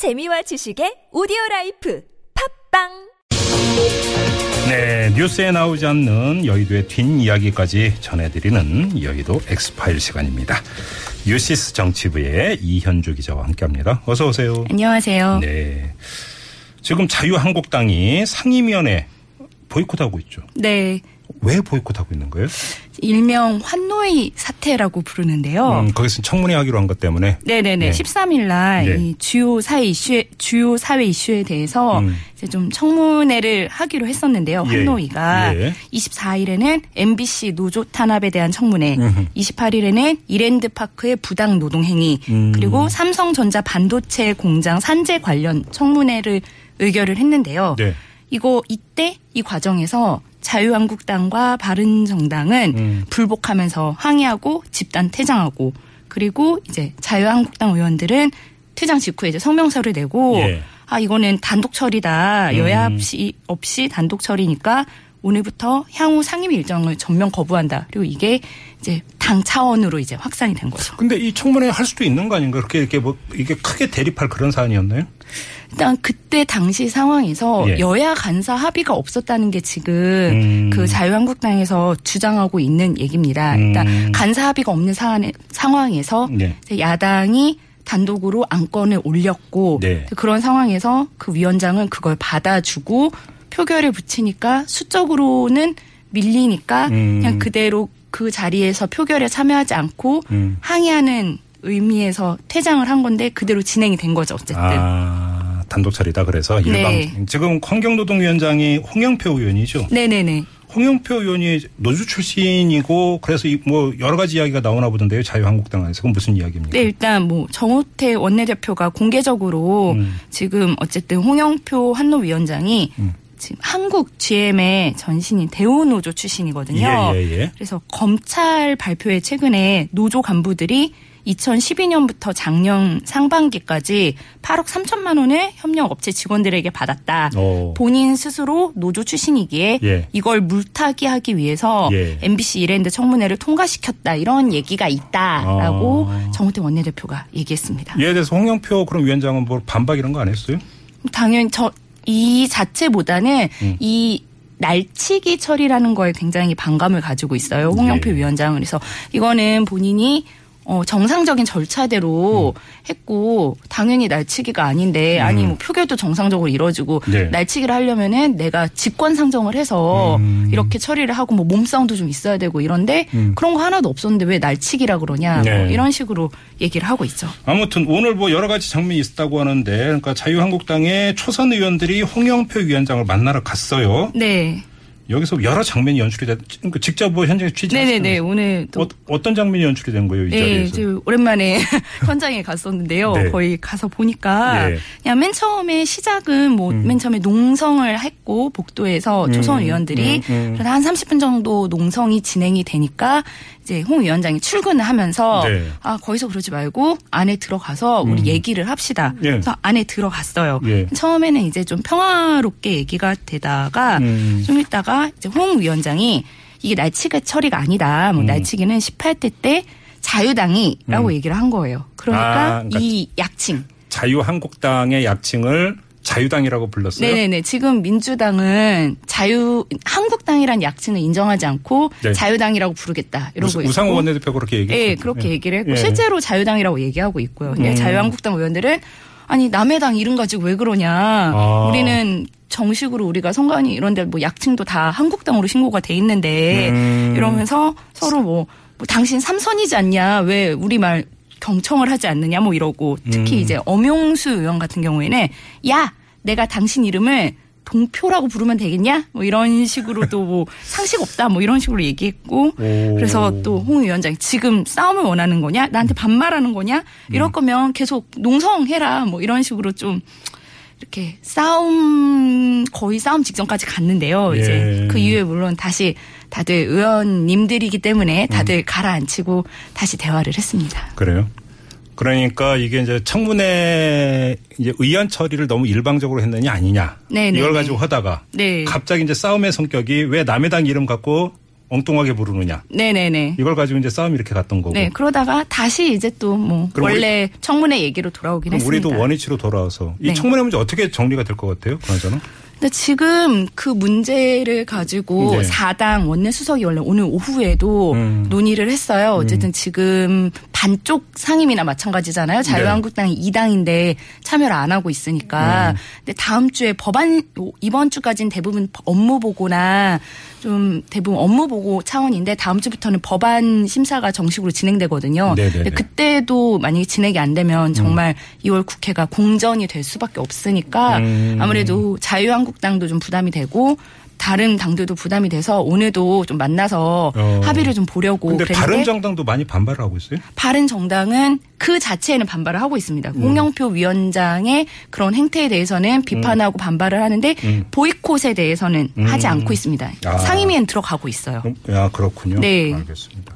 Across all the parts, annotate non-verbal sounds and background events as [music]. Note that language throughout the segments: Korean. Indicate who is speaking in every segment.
Speaker 1: 재미와 지식의 오디오 라이프 팟빵
Speaker 2: 네, 뉴스에 나오지 않는 여의도의 뒷이야기까지 전해드리는 여의도 엑스파일 시간입니다. 뉴시스 정치부의 이현주 기자와 함께합니다. 어서 오세요.
Speaker 3: 안녕하세요.
Speaker 2: 네, 지금 자유한국당이 상임위원회 보이콧하고 있죠.
Speaker 3: 네.
Speaker 2: 왜 보이콧하고 있는 거예요?
Speaker 3: 일명 환노위 사태라고 부르는데요.
Speaker 2: 음, 거기서 청문회 하기로 한 것 때문에.
Speaker 3: 네네네.
Speaker 2: 네.
Speaker 3: 13일 날
Speaker 2: 네.
Speaker 3: 이 주요 사회 이슈에, 주요 사회 이슈에 대해서
Speaker 2: 음.
Speaker 3: 이제 좀 청문회를 하기로 했었는데요.
Speaker 2: 예.
Speaker 3: 환노이가
Speaker 2: 예.
Speaker 3: 24일에는 MBC 노조 탄압에 대한 청문회,
Speaker 2: 음흠.
Speaker 3: 28일에는 이랜드 파크의 부당 노동 행위,
Speaker 2: 음.
Speaker 3: 그리고 삼성전자 반도체 공장 산재 관련 청문회를 의결을 했는데요.
Speaker 2: 네.
Speaker 3: 이거 이때 이 과정에서 자유한국당과 바른정당은
Speaker 2: 음.
Speaker 3: 불복하면서 항의하고 집단 퇴장하고 그리고 이제 자유한국당 의원들은 퇴장 직후에 이제 성명서를 내고
Speaker 2: 예.
Speaker 3: 아 이거는 단독 처리다 여야
Speaker 2: 음.
Speaker 3: 없이 없이 단독 처리니까 오늘부터 향후 상임 일정을 전면 거부한다. 그리고 이게 이제 당 차원으로 이제 확산이 된 거죠.
Speaker 2: 근데 이 청문회 할 수도 있는 거 아닌가? 그렇게 이렇게 뭐 이게 크게 대립할 그런 사안이었나요?
Speaker 3: 일단 그때 당시 상황에서
Speaker 2: 예.
Speaker 3: 여야 간사 합의가 없었다는 게 지금
Speaker 2: 음.
Speaker 3: 그 자유한국당에서 주장하고 있는 얘기입니다.
Speaker 2: 음.
Speaker 3: 일단 간사 합의가 없는 사안에, 상황에서
Speaker 2: 네.
Speaker 3: 이제 야당이 단독으로 안건을 올렸고
Speaker 2: 네.
Speaker 3: 그런 상황에서 그 위원장은 그걸 받아주고 표결에 붙이니까 수적으로는 밀리니까
Speaker 2: 음.
Speaker 3: 그냥 그대로 그 자리에서 표결에 참여하지 않고
Speaker 2: 음.
Speaker 3: 항의하는 의미에서 퇴장을 한 건데 그대로 진행이 된 거죠 어쨌든.
Speaker 2: 아, 단독 처리다 그래서 일방
Speaker 3: 네.
Speaker 2: 지금 환경노동위원장이 홍영표 의원이죠.
Speaker 3: 네네네.
Speaker 2: 홍영표 의원이 노조 출신이고 그래서 이뭐 여러 가지 이야기가 나오나 보던데요. 자유한국당 안에서 그건 무슨 이야기입니까?
Speaker 3: 네, 일단 뭐 정우태 원내대표가 공개적으로
Speaker 2: 음.
Speaker 3: 지금 어쨌든 홍영표 한노위원장이
Speaker 2: 음.
Speaker 3: 지금 한국 GM의 전신인 대우노조 출신이거든요.
Speaker 2: 예, 예, 예.
Speaker 3: 그래서 검찰 발표에 최근에 노조 간부들이 2012년부터 작년 상반기까지 8억 3천만 원을 협력 업체 직원들에게 받았다.
Speaker 2: 오.
Speaker 3: 본인 스스로 노조 출신이기에
Speaker 2: 예.
Speaker 3: 이걸 물타기 하기 위해서
Speaker 2: 예.
Speaker 3: MBC 이랜드 청문회를 통과시켰다 이런 얘기가 있다라고
Speaker 2: 아.
Speaker 3: 정우택 원내대표가 얘기했습니다.
Speaker 2: 이에 대해서 홍영표 그럼 위원장은 뭐 반박 이런 거 안 했어요?
Speaker 3: 당연히 저 이 자체보다는
Speaker 2: 음.
Speaker 3: 이 날치기 처리라는 거에 굉장히 반감을 가지고 있어요. 홍영표
Speaker 2: 예.
Speaker 3: 위원장은 그래서 이거는 본인이 어, 정상적인 절차대로
Speaker 2: 음.
Speaker 3: 했고 당연히 날치기가 아닌데 아니 뭐 표결도 정상적으로 이루어지고
Speaker 2: 네.
Speaker 3: 날치기를 하려면은 내가 직권 상정을 해서
Speaker 2: 음.
Speaker 3: 이렇게 처리를 하고 뭐 몸싸움도 좀 있어야 되고 이런데
Speaker 2: 음.
Speaker 3: 그런 거 하나도 없었는데 왜 날치기라 그러냐
Speaker 2: 네.
Speaker 3: 뭐 이런 식으로 얘기를 하고 있죠.
Speaker 2: 아무튼 오늘 뭐 여러 가지 장면이 있었다고 하는데 그러니까 자유한국당의 초선 의원들이 홍영표 위원장을 만나러 갔어요.
Speaker 3: 네.
Speaker 2: 여기서 여러 장면이 연출이 됐. 그러니까 직접 뭐 현장에 취재하셨어요.
Speaker 3: 네네네. 오늘 또
Speaker 2: 어, 어떤 장면이 연출이 된 거예요 이
Speaker 3: 네,
Speaker 2: 자리에서?
Speaker 3: 이제 오랜만에 [laughs] 현장에 갔었는데요.
Speaker 2: 네.
Speaker 3: 거의 가서 보니까
Speaker 2: 네.
Speaker 3: 그냥 맨 처음에 시작은 뭐맨 처음에 농성을 했고 복도에서 초선 의원들이
Speaker 2: 음, 음.
Speaker 3: 그래서 한 30분 정도 농성이 진행이 되니까 이제 홍 위원장이 출근을 하면서
Speaker 2: 네.
Speaker 3: 아 거기서 그러지 말고 안에 들어가서 우리 얘기를 합시다.
Speaker 2: 예.
Speaker 3: 그래서 안에 들어갔어요.
Speaker 2: 예.
Speaker 3: 처음에는 이제 좀 평화롭게 얘기가 되다가
Speaker 2: 음.
Speaker 3: 좀 있다가 이제 홍 위원장이 이게 날치기 처리가 아니다.
Speaker 2: 음.
Speaker 3: 뭐 날치기는 18대 때 자유당이라고 얘기를 한 거예요. 그러니까,
Speaker 2: 아, 그러니까
Speaker 3: 이 약칭.
Speaker 2: 자유한국당의 약칭을 자유당이라고 불렀어요.
Speaker 3: 네네네. 지금 민주당은 자유 한국당이란 약칭을 인정하지 않고
Speaker 2: 네.
Speaker 3: 자유당이라고 부르겠다
Speaker 2: 우상-
Speaker 3: 있고.
Speaker 2: 우상호 원내대표 그렇게 얘기했어요.
Speaker 3: 네, 그렇게 얘기를 했고
Speaker 2: 예.
Speaker 3: 실제로 자유당이라고 얘기하고 있고요.
Speaker 2: 음.
Speaker 3: 자유한국당 의원들은 아니 남의 당 이름 가지고 왜 그러냐.
Speaker 2: 아.
Speaker 3: 우리는 정식으로 우리가 선관위 이런 데 뭐 약칭도 다 한국당으로 신고가 돼 있는데
Speaker 2: 음.
Speaker 3: 이러면서 서로 뭐, 뭐 당신 삼선이지 않냐. 왜 우리 말 경청을 하지 않느냐 뭐 이러고 특히
Speaker 2: 음.
Speaker 3: 이제 엄용수 의원 같은 경우에는 야 내가 당신 이름을 동표라고 부르면 되겠냐? 뭐 이런 식으로도 뭐 [laughs] 상식 없다 뭐 이런 식으로 얘기했고
Speaker 2: 오.
Speaker 3: 그래서 또 홍 위원장이 지금 싸움을 원하는 거냐? 나한테 반말하는 거냐? 이럴
Speaker 2: 음.
Speaker 3: 거면 계속 농성해라 뭐 이런 식으로 좀 이렇게 싸움 거의 싸움 직전까지 갔는데요.
Speaker 2: 예.
Speaker 3: 이제 그 이후에 물론 다시 다들 의원님들이기 때문에
Speaker 2: 음.
Speaker 3: 다들 가라앉히고 다시 대화를 했습니다.
Speaker 2: 그래요. 그러니까 이게 이제 청문회 이제 의안 처리를 너무 일방적으로 했느냐 아니냐
Speaker 3: 네네.
Speaker 2: 이걸 가지고 하다가
Speaker 3: 네.
Speaker 2: 갑자기 이제 싸움의 성격이 왜 남의 당 이름 갖고 엉뚱하게 부르느냐.
Speaker 3: 네네네.
Speaker 2: 이걸 가지고 이제 싸움이 이렇게 갔던 거고.
Speaker 3: 네, 그러다가 다시 이제 또 뭐 원래 청문회 얘기로 돌아오긴 했습니다.
Speaker 2: 우리도 원위치로 돌아와서 이
Speaker 3: 네.
Speaker 2: 청문회 문제 어떻게 정리가 될 것 같아요? 그나저나.
Speaker 3: 근데 지금 그 문제를 가지고
Speaker 2: 네.
Speaker 3: 사당 원내 수석이 원래 오늘 오후에도
Speaker 2: 음.
Speaker 3: 논의를 했어요. 어쨌든 지금 반쪽 상임이나 마찬가지잖아요. 자유한국당이 2당인데 참여를 안 하고 있으니까.
Speaker 2: 음.
Speaker 3: 근데 다음 주에 법안 이번 주까지는 대부분 업무 보고나 좀 대부분 업무 보고 차원인데 다음 주부터는 법안 심사가 정식으로 진행되거든요.
Speaker 2: 네네네.
Speaker 3: 근데 그때도 만약에 진행이 안 되면 정말 2월 국회가 공전이 될 수밖에 없으니까
Speaker 2: 음.
Speaker 3: 아무래도 자유한국당도 좀 부담이 되고 다른 당들도 부담이 돼서 오늘도 좀 만나서
Speaker 2: 어.
Speaker 3: 합의를 좀 보려고
Speaker 2: 근데 바른 정당도 많이 반발을 하고 있어요?
Speaker 3: 바른 정당은 그 자체에는 반발을 하고 있습니다.
Speaker 2: 음.
Speaker 3: 홍영표 위원장의 그런 행태에 대해서는 비판하고 반발을 하는데
Speaker 2: 음.
Speaker 3: 보이콧에 대해서는
Speaker 2: 음.
Speaker 3: 하지 않고 있습니다.
Speaker 2: 아.
Speaker 3: 상임위엔 들어가고 있어요.
Speaker 2: 음, 야, 그렇군요.
Speaker 3: 네.
Speaker 2: 알겠습니다.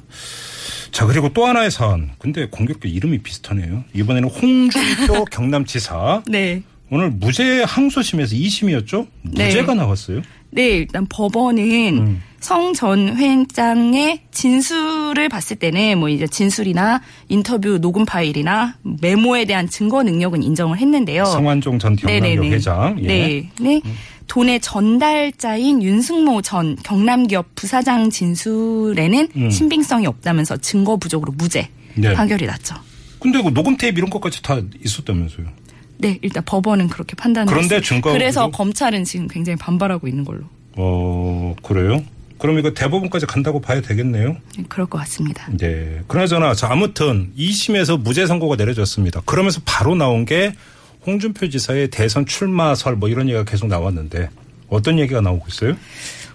Speaker 2: 자, 그리고 또 하나의 사안. 근데 공교롭게 이름이 비슷하네요. 이번에는 홍준표 [laughs] 경남지사.
Speaker 3: 네.
Speaker 2: 오늘 무죄 항소심에서 2심이었죠?
Speaker 3: 네.
Speaker 2: 무죄가 나왔어요.
Speaker 3: 네, 일단 법원은
Speaker 2: 음.
Speaker 3: 성전 회장의 진술을 봤을 때는 뭐 이제 진술이나 인터뷰 녹음 파일이나 메모에 대한 증거 능력은 인정을 했는데요.
Speaker 2: 성완종 전 경남역. 회장. 예.
Speaker 3: 네. 네. 돈의 전달자인 윤승모 전 경남기업 부사장 진술에는
Speaker 2: 음.
Speaker 3: 신빙성이 없다면서 증거 부족으로 무죄
Speaker 2: 네.
Speaker 3: 판결이 났죠.
Speaker 2: 근데 그 녹음 테이프 이런 것까지 다 있었다면서요.
Speaker 3: 네, 일단 법원은 그렇게 판단을
Speaker 2: 그런데
Speaker 3: 했어요.
Speaker 2: 증거
Speaker 3: 그래서? 검찰은 지금 굉장히 반발하고 있는 걸로
Speaker 2: 어, 그래요? 그럼 이거 대법원까지 간다고 봐야 되겠네요.
Speaker 3: 네, 그럴 것 같습니다.
Speaker 2: 네. 그나저나, 자, 아무튼 2심에서 무죄 선고가 내려졌습니다. 그러면서 바로 나온 게 홍준표 지사의 대선 출마설 뭐 이런 얘기가 계속 나왔는데 어떤 얘기가 나오고 있어요?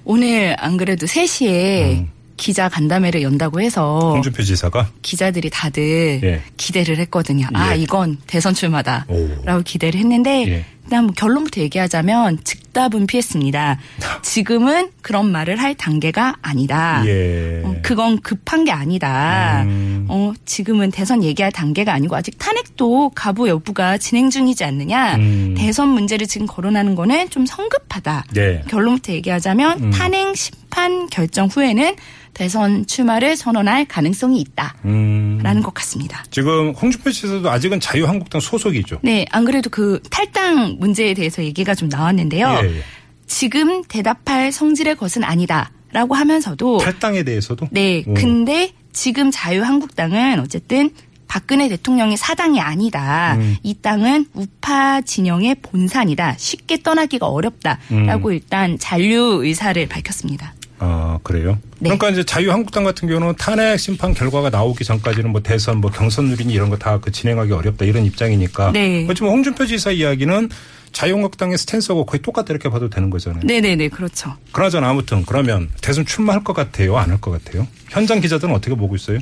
Speaker 3: 오늘 안 그래도 3시에
Speaker 2: 음.
Speaker 3: 기자 간담회를 연다고 해서
Speaker 2: 홍준표 지사가
Speaker 3: 기자들이 다들
Speaker 2: 예.
Speaker 3: 기대를 했거든요. 아,
Speaker 2: 예.
Speaker 3: 이건 대선 출마다라고
Speaker 2: 오.
Speaker 3: 기대를 했는데
Speaker 2: 예.
Speaker 3: 일단 뭐 결론부터 얘기하자면 즉답은 피했습니다. [laughs] 지금은 그런 말을 할 단계가 아니다.
Speaker 2: 예.
Speaker 3: 어, 그건 급한 게 아니다.
Speaker 2: 음.
Speaker 3: 어, 지금은 대선 얘기할 단계가 아니고 아직 탄핵도 가부 여부가 진행 중이지 않느냐.
Speaker 2: 음.
Speaker 3: 대선 문제를 지금 거론하는 거는 좀 성급하다.
Speaker 2: 네.
Speaker 3: 결론부터 얘기하자면
Speaker 2: 음.
Speaker 3: 탄핵 심판 결정 후에는 대선 출마를 선언할 가능성이 있다라는
Speaker 2: 음.
Speaker 3: 것 같습니다.
Speaker 2: 지금 홍준표 지사도 아직은 자유한국당 소속이죠.
Speaker 3: 네, 안 그래도 그 탈당 문제에 대해서 얘기가 좀 나왔는데요.
Speaker 2: 예, 예.
Speaker 3: 지금 대답할 성질의 것은 아니다 라고 하면서도
Speaker 2: 탈당에 대해서도
Speaker 3: 네,
Speaker 2: 오.
Speaker 3: 근데 지금 자유한국당은 어쨌든 박근혜 대통령의 사당이 아니다.
Speaker 2: 음.
Speaker 3: 이 땅은 우파 진영의 본산이다. 쉽게 떠나기가 어렵다라고
Speaker 2: 음.
Speaker 3: 일단 잔류 의사를 밝혔습니다.
Speaker 2: 아, 그래요?
Speaker 3: 네.
Speaker 2: 그러니까 이제 자유한국당 같은 경우는 탄핵 심판 결과가 나오기 전까지는 뭐 대선 뭐 경선 누리니 이런 거 다 그 진행하기 어렵다 이런 입장이니까.
Speaker 3: 네.
Speaker 2: 그렇지만 홍준표 지사 이야기는 자유한국당의 스탠스하고 거의 똑같다 이렇게 봐도 되는 거잖아요.
Speaker 3: 네네네, 그렇죠.
Speaker 2: 그나저나 아무튼 그러면 대선 출마할 것 같아요? 안 할 것 같아요? 현장 기자들은 어떻게 보고 있어요?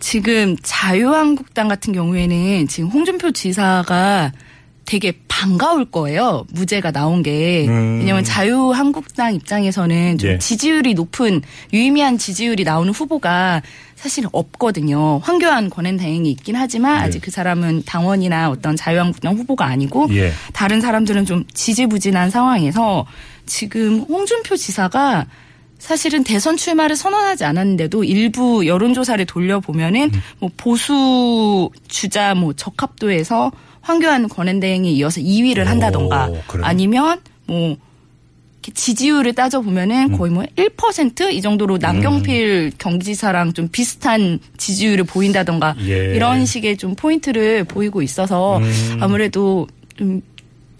Speaker 3: 지금 자유한국당 같은 경우에는 지금 홍준표 지사가 되게 반가울 거예요. 무죄가 나온 게.
Speaker 2: 음.
Speaker 3: 왜냐하면 자유한국당 입장에서는 좀
Speaker 2: 예.
Speaker 3: 지지율이 높은 유의미한 지지율이 나오는 후보가 사실 없거든요. 황교안 권한 대행이 있긴 하지만
Speaker 2: 예.
Speaker 3: 아직 그 사람은 당원이나 어떤 자유한국당 후보가 아니고
Speaker 2: 예.
Speaker 3: 다른 사람들은 좀 지지부진한 상황에서 지금 홍준표 지사가 사실은 대선 출마를 선언하지 않았는데도 일부 여론조사를 돌려보면은
Speaker 2: 음.
Speaker 3: 뭐 보수 주자 뭐 적합도에서 황교안 권한대행에 이어서 2위를
Speaker 2: 오,
Speaker 3: 한다던가
Speaker 2: 그래요?
Speaker 3: 아니면 뭐 지지율을 따져보면은
Speaker 2: 음.
Speaker 3: 거의 뭐 1%이 정도로 남경필 경기지사랑 좀 비슷한 지지율을 보인다던가
Speaker 2: 예.
Speaker 3: 이런 식의 좀 포인트를 보이고 있어서
Speaker 2: 음.
Speaker 3: 아무래도 좀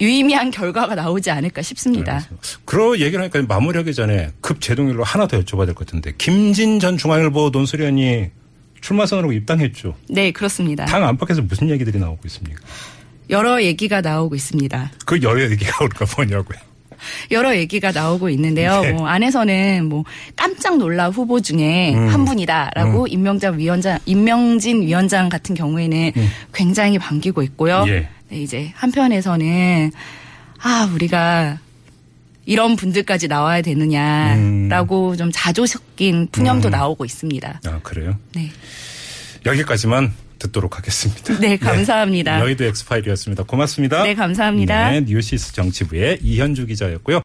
Speaker 3: 유의미한 결과가 나오지 않을까 싶습니다.
Speaker 2: 그런 얘기를 하니까 마무리하기 전에 급 제동일로 하나 더 여쭤봐야 될 것 같은데 김진 전 중앙일보 논설위원이 출마 선언하고 입당했죠.
Speaker 3: 네, 그렇습니다.
Speaker 2: 당 안팎에서 무슨 얘기들이 나오고 있습니까?
Speaker 3: 여러 얘기가 나오고 있습니다.
Speaker 2: 그 여러 얘기가 우리가 뭐냐고요.
Speaker 3: 여러 얘기가 나오고 있는데요.
Speaker 2: 네.
Speaker 3: 뭐 안에서는 뭐 깜짝 놀라 후보 중에
Speaker 2: 음.
Speaker 3: 한 분이다라고 임명장 위원장 임명진 위원장 같은 경우에는 굉장히 반기고 있고요.
Speaker 2: 음. 예.
Speaker 3: 네, 이제 한편에서는 아 우리가 이런 분들까지 나와야 되느냐라고 좀 자조 섞인 푸념도
Speaker 2: 음.
Speaker 3: 나오고 있습니다.
Speaker 2: 아 그래요?
Speaker 3: 네.
Speaker 2: 여기까지만 듣도록 하겠습니다.
Speaker 3: 네, [laughs] 감사합니다.
Speaker 2: 여의도 엑스파일이었습니다. 고맙습니다.
Speaker 3: 네, 감사합니다.
Speaker 2: 네, 뉴시스 정치부의 이현주 기자였고요.